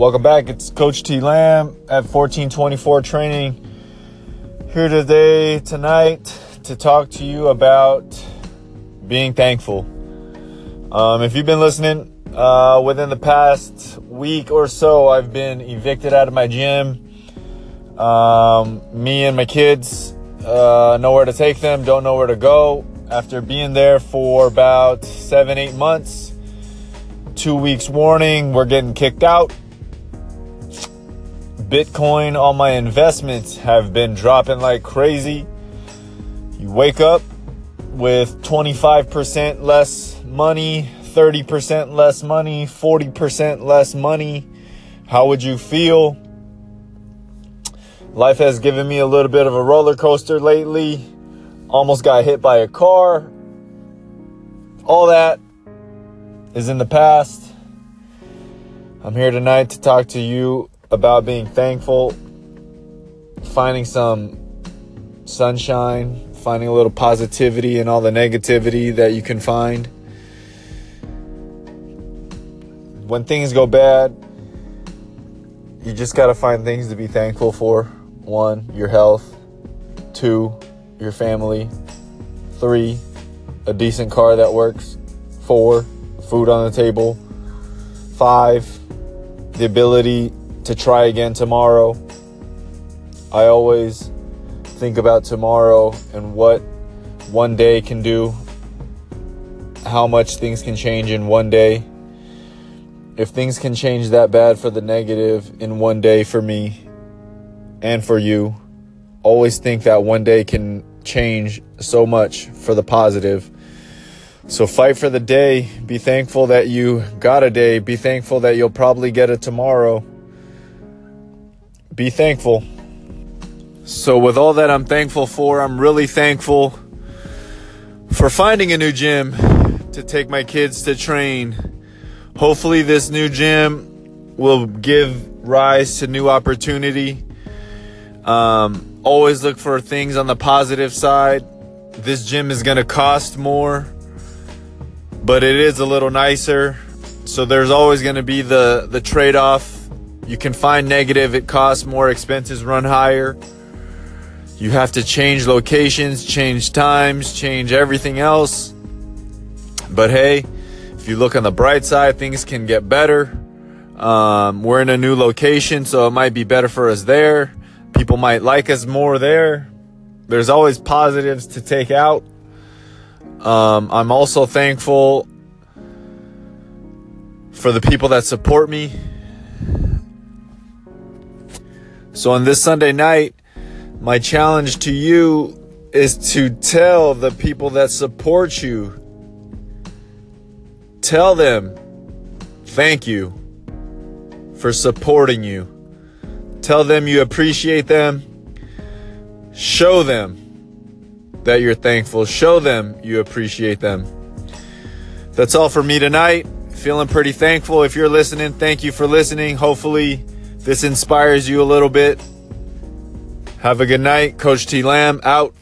Welcome back. It's Coach T Lamb at 1424 Training. Here today, tonight, to talk to you about being thankful. Um, if you've been listening uh, within the past week or so, I've been evicted out of my gym. Um, me and my kids, uh, nowhere to take them, don't know where to go. After being there for about seven, eight months, two weeks warning, we're getting kicked out. Bitcoin, all my investments have been dropping like crazy. You wake up with 25% less money, 30% less money, 40% less money. How would you feel? Life has given me a little bit of a roller coaster lately. Almost got hit by a car. All that is in the past. I'm here tonight to talk to you about being thankful, finding some sunshine, finding a little positivity in all the negativity that you can find. When things go bad, you just got to find things to be thankful for. One, your health. Two, your family. Three, a decent car that works. Four, food on the table. Five, the ability to try again tomorrow. I always think about tomorrow and what one day can do, how much things can change in one day. If things can change that bad for the negative in one day for me and for you, always think that one day can change so much for the positive. So fight for the day. Be thankful that you got a day. Be thankful that you'll probably get it tomorrow be thankful. So, with all that I'm thankful for, I'm really thankful for finding a new gym to take my kids to train. Hopefully, this new gym will give rise to new opportunity. Um, always look for things on the positive side. This gym is going to cost more, but it is a little nicer. So, there's always going to be the, the trade off you can find negative, it costs more, expenses run higher. You have to change locations, change times, change everything else. But hey, if you look on the bright side, things can get better. Um, we're in a new location, so it might be better for us there. People might like us more there. There's always positives to take out. Um, I'm also thankful for the people that support me so on this Sunday night, my challenge to you is to tell the people that support you, tell them thank you for supporting you. Tell them you appreciate them. Show them that you're thankful. Show them you appreciate them. That's all for me tonight. Feeling pretty thankful. If you're listening, thank you for listening. Hopefully, this inspires you a little bit. Have a good night. Coach T Lamb out.